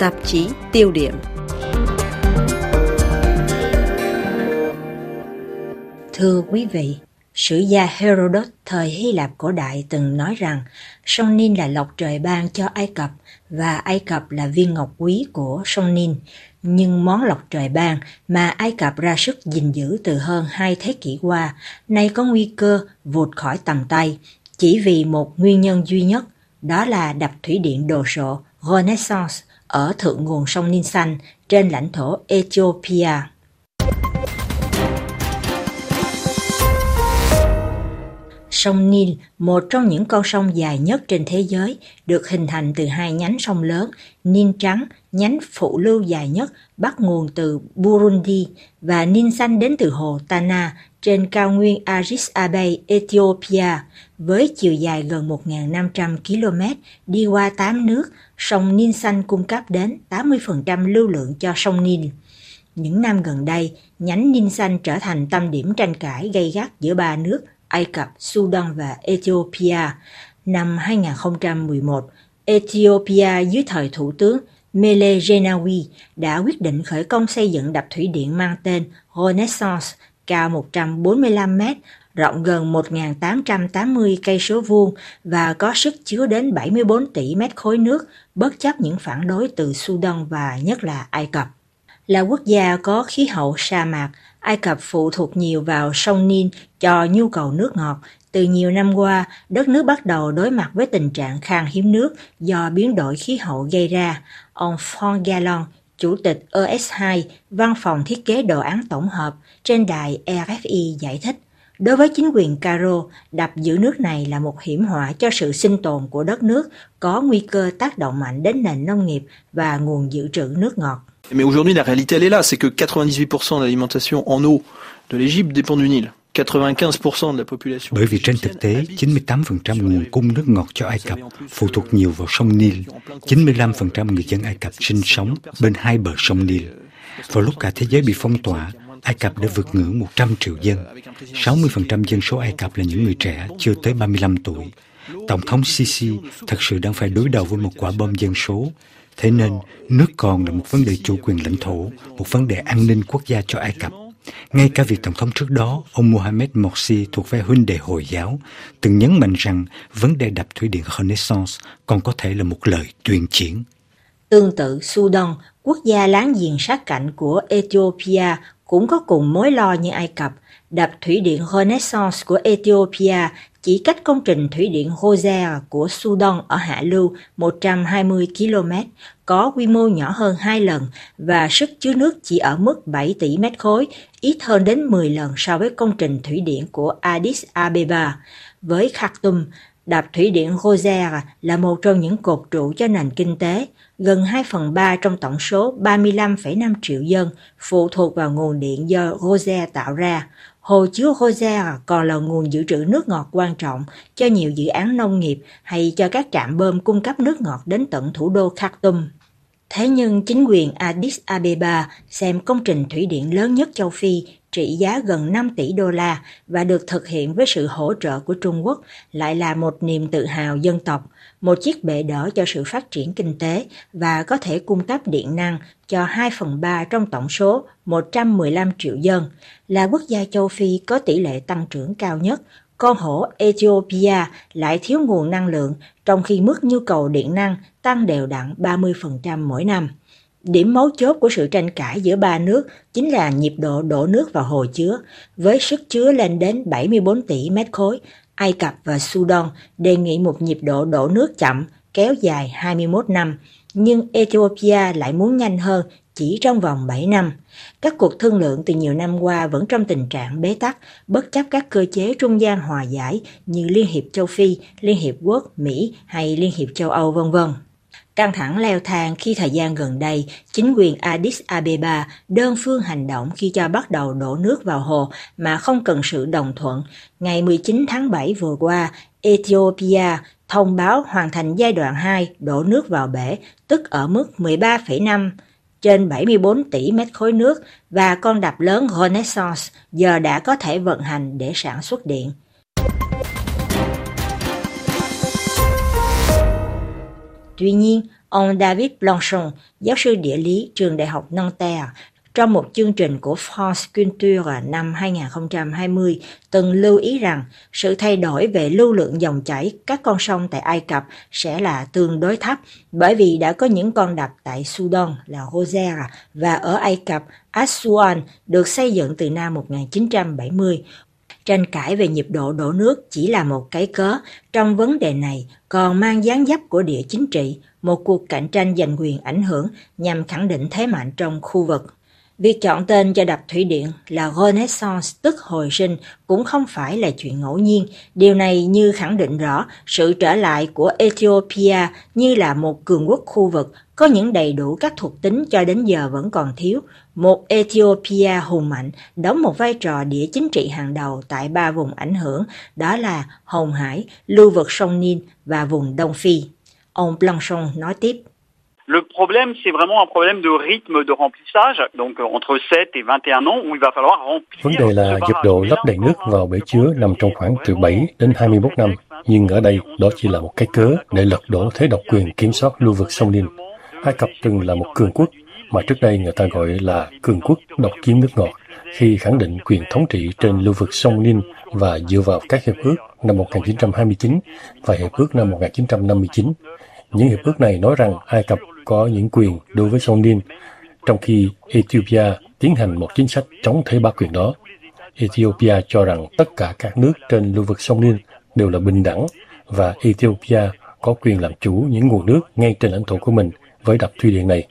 Tạp chí tiêu điểm Thưa quý vị, sử gia Herodot thời Hy Lạp cổ đại từng nói rằng sông Nin là lộc trời ban cho Ai Cập và Ai Cập là viên ngọc quý của sông Nin. Nhưng món lộc trời ban mà Ai Cập ra sức gìn giữ từ hơn hai thế kỷ qua nay có nguy cơ vụt khỏi tầm tay chỉ vì một nguyên nhân duy nhất, đó là đập thủy điện đồ sộ Renaissance ở thượng nguồn sông Nin Xanh trên lãnh thổ Ethiopia. Sông Nil, một trong những con sông dài nhất trên thế giới, được hình thành từ hai nhánh sông lớn, Nin Trắng, nhánh phụ lưu dài nhất, bắt nguồn từ Burundi, và Nin Xanh đến từ hồ Tana trên cao nguyên Aris Abay, Ethiopia, với chiều dài gần 1.500 km đi qua 8 nước, sông Nin Xanh cung cấp đến 80% lưu lượng cho sông Nin Những năm gần đây, nhánh Nin Xanh trở thành tâm điểm tranh cãi gây gắt giữa ba nước Ai Cập, Sudan và Ethiopia. Năm 2011, Ethiopia dưới thời Thủ tướng Mele Zenawi đã quyết định khởi công xây dựng đập thủy điện mang tên Renaissance cao 145 mét, rộng gần 1.880 cây số vuông và có sức chứa đến 74 tỷ mét khối nước, bất chấp những phản đối từ Sudan và nhất là Ai Cập. Là quốc gia có khí hậu sa mạc, Ai Cập phụ thuộc nhiều vào sông Nin cho nhu cầu nước ngọt. Từ nhiều năm qua, đất nước bắt đầu đối mặt với tình trạng khan hiếm nước do biến đổi khí hậu gây ra. Ông Fon Gallon, Chủ tịch ES2, Văn phòng Thiết kế Đồ án Tổng hợp trên đài RFI giải thích. Đối với chính quyền Cairo, đập giữ nước này là một hiểm họa cho sự sinh tồn của đất nước, có nguy cơ tác động mạnh đến nền nông nghiệp và nguồn dự trữ nước ngọt. Mais aujourd'hui, la réalité, elle est là. C'est que 98% de l'alimentation en eau de l'Égypte dépend du Nil. 95% de la population. Bởi vì trên thực tế, 98% nguồn cung nước ngọt cho Ai Cập phụ thuộc nhiều vào sông Nile. 95% người dân Ai Cập sinh sống bên hai bờ sông Nile. Vào lúc cả thế giới bị phong tỏa, Ai Cập đã vượt ngưỡng 100 triệu dân. 60% dân số Ai Cập là những người trẻ chưa tới 35 tuổi. Tổng thống Sisi thật sự đang phải đối đầu với một quả bom dân số. Thế nên, nước còn là một vấn đề chủ quyền lãnh thổ, một vấn đề an ninh quốc gia cho Ai Cập. Ngay cả vị tổng thống trước đó, ông Mohamed Morsi thuộc phe huynh đệ Hồi giáo, từng nhấn mạnh rằng vấn đề đập thủy điện Renaissance còn có thể là một lời tuyên chiến. Tương tự Sudan, quốc gia láng giềng sát cạnh của Ethiopia cũng có cùng mối lo như Ai Cập. Đập thủy điện Renaissance của Ethiopia chỉ cách công trình thủy điện Hoser của Sudan ở hạ lưu 120 km, có quy mô nhỏ hơn 2 lần và sức chứa nước chỉ ở mức 7 tỷ mét khối, ít hơn đến 10 lần so với công trình thủy điện của Addis Abeba. Với Khartoum, đập thủy điện Hoser là một trong những cột trụ cho nền kinh tế, gần 2 phần 3 trong tổng số 35,5 triệu dân phụ thuộc vào nguồn điện do Hoser tạo ra. Hồ chứa Hoser còn là nguồn dự trữ nước ngọt quan trọng cho nhiều dự án nông nghiệp hay cho các trạm bơm cung cấp nước ngọt đến tận thủ đô Khartoum. Thế nhưng chính quyền Addis Abeba xem công trình thủy điện lớn nhất châu Phi trị giá gần 5 tỷ đô la và được thực hiện với sự hỗ trợ của Trung Quốc lại là một niềm tự hào dân tộc, một chiếc bệ đỡ cho sự phát triển kinh tế và có thể cung cấp điện năng cho 2 phần 3 trong tổng số 115 triệu dân, là quốc gia châu Phi có tỷ lệ tăng trưởng cao nhất, con hổ Ethiopia lại thiếu nguồn năng lượng trong khi mức nhu cầu điện năng tăng đều đặn 30% mỗi năm. Điểm mấu chốt của sự tranh cãi giữa ba nước chính là nhịp độ đổ nước vào hồ chứa, với sức chứa lên đến 74 tỷ mét khối. Ai Cập và Sudan đề nghị một nhịp độ đổ nước chậm, kéo dài 21 năm, nhưng Ethiopia lại muốn nhanh hơn chỉ trong vòng 7 năm. Các cuộc thương lượng từ nhiều năm qua vẫn trong tình trạng bế tắc, bất chấp các cơ chế trung gian hòa giải như Liên hiệp châu Phi, Liên hiệp quốc, Mỹ hay Liên hiệp châu Âu vân vân. Căng thẳng leo thang khi thời gian gần đây, chính quyền Addis Abeba đơn phương hành động khi cho bắt đầu đổ nước vào hồ mà không cần sự đồng thuận. Ngày 19 tháng 7 vừa qua, Ethiopia thông báo hoàn thành giai đoạn 2 đổ nước vào bể, tức ở mức 13,5 trên 74 tỷ mét khối nước và con đập lớn Renaissance giờ đã có thể vận hành để sản xuất điện. Tuy nhiên, ông David Blanchon, giáo sư địa lý trường Đại học Nanterre, trong một chương trình của France Culture năm 2020 từng lưu ý rằng sự thay đổi về lưu lượng dòng chảy các con sông tại Ai Cập sẽ là tương đối thấp bởi vì đã có những con đập tại Sudan là hosea và ở Ai Cập Aswan được xây dựng từ năm 1970. Tranh cãi về nhịp độ đổ nước chỉ là một cái cớ trong vấn đề này còn mang dáng dấp của địa chính trị, một cuộc cạnh tranh giành quyền ảnh hưởng nhằm khẳng định thế mạnh trong khu vực. Việc chọn tên cho đập thủy điện là Renaissance tức hồi sinh cũng không phải là chuyện ngẫu nhiên. Điều này như khẳng định rõ sự trở lại của Ethiopia như là một cường quốc khu vực có những đầy đủ các thuộc tính cho đến giờ vẫn còn thiếu. Một Ethiopia hùng mạnh đóng một vai trò địa chính trị hàng đầu tại ba vùng ảnh hưởng đó là Hồng Hải, lưu vực sông Nin và vùng Đông Phi. Ông Blanchon nói tiếp. Le problème, c'est vraiment un problème de rythme de remplissage, donc euh, entre 7 et 21 ans, où il va falloir remplir... Vấn đề là dập độ lắp đầy nước vào bể chứa nằm trong khoảng từ 7 đến 21 năm, nhưng ở đây đó chỉ là một cái cớ để lật đổ thế độc quyền kiểm soát lưu vực sông Nin. Ai Cập từng là một cường quốc mà trước đây người ta gọi là cường quốc độc chiếm nước ngọt khi khẳng định quyền thống trị trên lưu vực sông Nin và dựa vào các hiệp ước năm 1929 và hiệp ước năm 1959. Những hiệp ước này nói rằng Ai Cập có những quyền đối với sông trong khi Ethiopia tiến hành một chính sách chống thế bá quyền đó. Ethiopia cho rằng tất cả các nước trên lưu vực sông Ninh đều là bình đẳng và Ethiopia có quyền làm chủ những nguồn nước ngay trên lãnh thổ của mình với đập thủy điện này.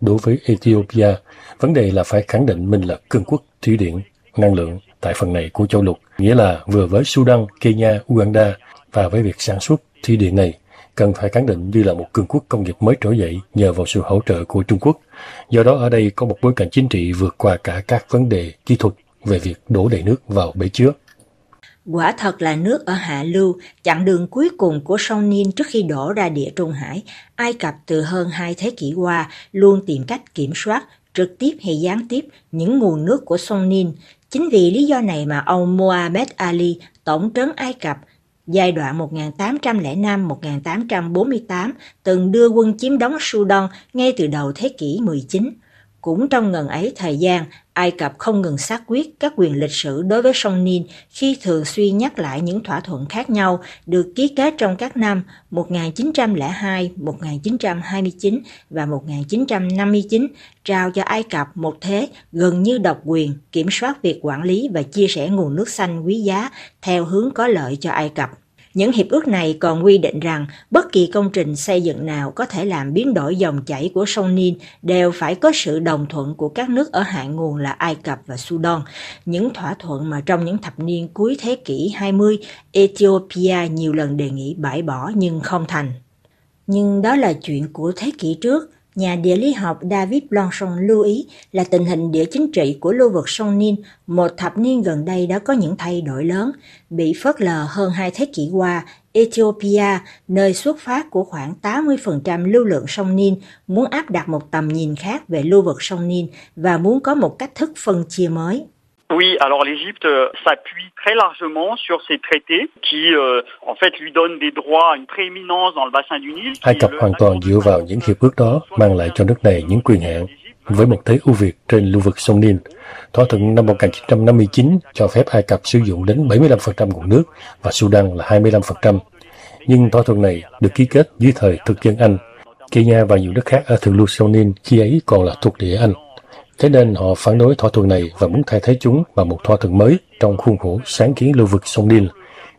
Đối với Ethiopia, vấn đề là phải khẳng định mình là cường quốc thủy điện, năng lượng tại phần này của châu lục, nghĩa là vừa với Sudan, Kenya, Uganda và với việc sản xuất thủy điện này cần phải khẳng định như là một cường quốc công nghiệp mới trỗi dậy nhờ vào sự hỗ trợ của Trung Quốc. Do đó ở đây có một bối cảnh chính trị vượt qua cả các vấn đề kỹ thuật về việc đổ đầy nước vào bể chứa. Quả thật là nước ở hạ lưu, chặng đường cuối cùng của sông Nin trước khi đổ ra địa Trung Hải, Ai Cập từ hơn hai thế kỷ qua luôn tìm cách kiểm soát, trực tiếp hay gián tiếp những nguồn nước của sông Nin. Chính vì lý do này mà ông Mohamed Ali, tổng trấn Ai Cập, giai đoạn 1805-1848 từng đưa quân chiếm đóng Sudan ngay từ đầu thế kỷ 19. Cũng trong ngần ấy thời gian, Ai Cập không ngừng xác quyết các quyền lịch sử đối với sông Nin khi thường xuyên nhắc lại những thỏa thuận khác nhau được ký kết trong các năm 1902, 1929 và 1959, trao cho Ai Cập một thế gần như độc quyền kiểm soát việc quản lý và chia sẻ nguồn nước xanh quý giá theo hướng có lợi cho Ai Cập. Những hiệp ước này còn quy định rằng bất kỳ công trình xây dựng nào có thể làm biến đổi dòng chảy của sông Nin đều phải có sự đồng thuận của các nước ở hạ nguồn là Ai Cập và Sudan. Những thỏa thuận mà trong những thập niên cuối thế kỷ 20, Ethiopia nhiều lần đề nghị bãi bỏ nhưng không thành. Nhưng đó là chuyện của thế kỷ trước. Nhà địa lý học David Blanchon lưu ý là tình hình địa chính trị của lưu vực sông Nin một thập niên gần đây đã có những thay đổi lớn, bị phớt lờ hơn hai thế kỷ qua. Ethiopia, nơi xuất phát của khoảng 80% lưu lượng sông Nin, muốn áp đặt một tầm nhìn khác về lưu vực sông Nin và muốn có một cách thức phân chia mới. Oui, alors l'Égypte euh, s'appuie très largement sur ces traités qui, euh, en fait, lui donnent des droits, une prééminence dans le bassin du Nil. Ai Cập hoàn toàn dựa vào những hiệp ước đó mang lại cho nước này những quyền hạn với một thế ưu việt trên lưu vực sông Nin. Thỏa thuận năm 1959 cho phép Ai Cập sử dụng đến 75% nguồn nước và Sudan là 25%. Nhưng thỏa thuận này được ký kết dưới thời thực dân Anh. Kenya và nhiều nước khác ở thượng lưu sông Nin khi ấy còn là thuộc địa Anh. Thế nên họ phản đối thỏa thuận này và muốn thay thế chúng bằng một thỏa thuận mới trong khuôn khổ sáng kiến lưu vực sông Nil.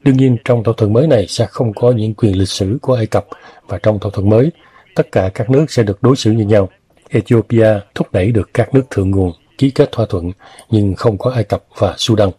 Đương nhiên, trong thỏa thuận mới này sẽ không có những quyền lịch sử của Ai Cập và trong thỏa thuận mới, tất cả các nước sẽ được đối xử như nhau. Ethiopia thúc đẩy được các nước thượng nguồn ký kết thỏa thuận nhưng không có Ai Cập và Sudan.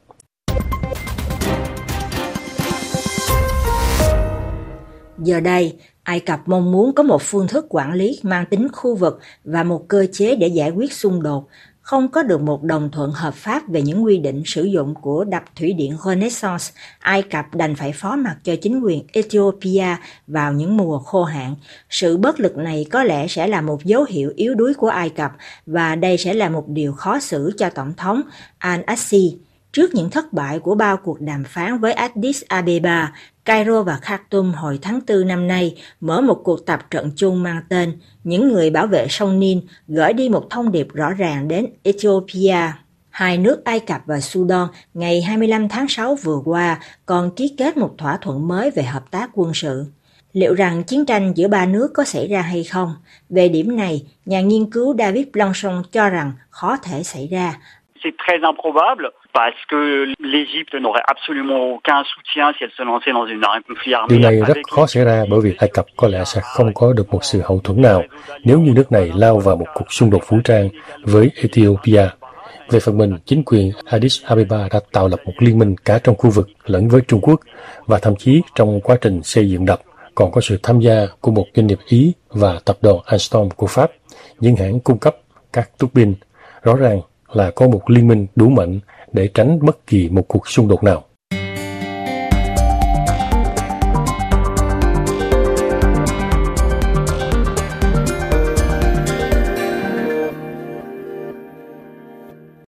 Giờ đây, Ai Cập mong muốn có một phương thức quản lý mang tính khu vực và một cơ chế để giải quyết xung đột, không có được một đồng thuận hợp pháp về những quy định sử dụng của đập thủy điện Renaissance, Ai Cập đành phải phó mặc cho chính quyền Ethiopia vào những mùa khô hạn. Sự bất lực này có lẽ sẽ là một dấu hiệu yếu đuối của Ai Cập và đây sẽ là một điều khó xử cho Tổng thống Al-Assisi. Trước những thất bại của bao cuộc đàm phán với Addis Abeba, Cairo và Khartoum hồi tháng 4 năm nay mở một cuộc tập trận chung mang tên Những người bảo vệ sông Nin gửi đi một thông điệp rõ ràng đến Ethiopia. Hai nước Ai Cập và Sudan ngày 25 tháng 6 vừa qua còn ký kết một thỏa thuận mới về hợp tác quân sự. Liệu rằng chiến tranh giữa ba nước có xảy ra hay không? Về điểm này, nhà nghiên cứu David Blanchon cho rằng khó thể xảy ra. C'est très improbable parce que l'Égypte n'aurait absolument aucun soutien si elle se lançait dans une, un conflit armé. Điều này rất khó xảy ra bởi vì Ai Cập có lẽ sẽ không có được một sự hậu thuẫn nào nếu như nước này lao vào một cuộc xung đột vũ trang với Ethiopia. Về phần mình, chính quyền Addis Ababa đã tạo lập một liên minh cả trong khu vực lẫn với Trung Quốc và thậm chí trong quá trình xây dựng đập còn có sự tham gia của một doanh nghiệp Ý và tập đoàn Alstom của Pháp, những hãng cung cấp các tuốc pin. Rõ ràng là có một liên minh đủ mạnh để tránh bất kỳ một cuộc xung đột nào.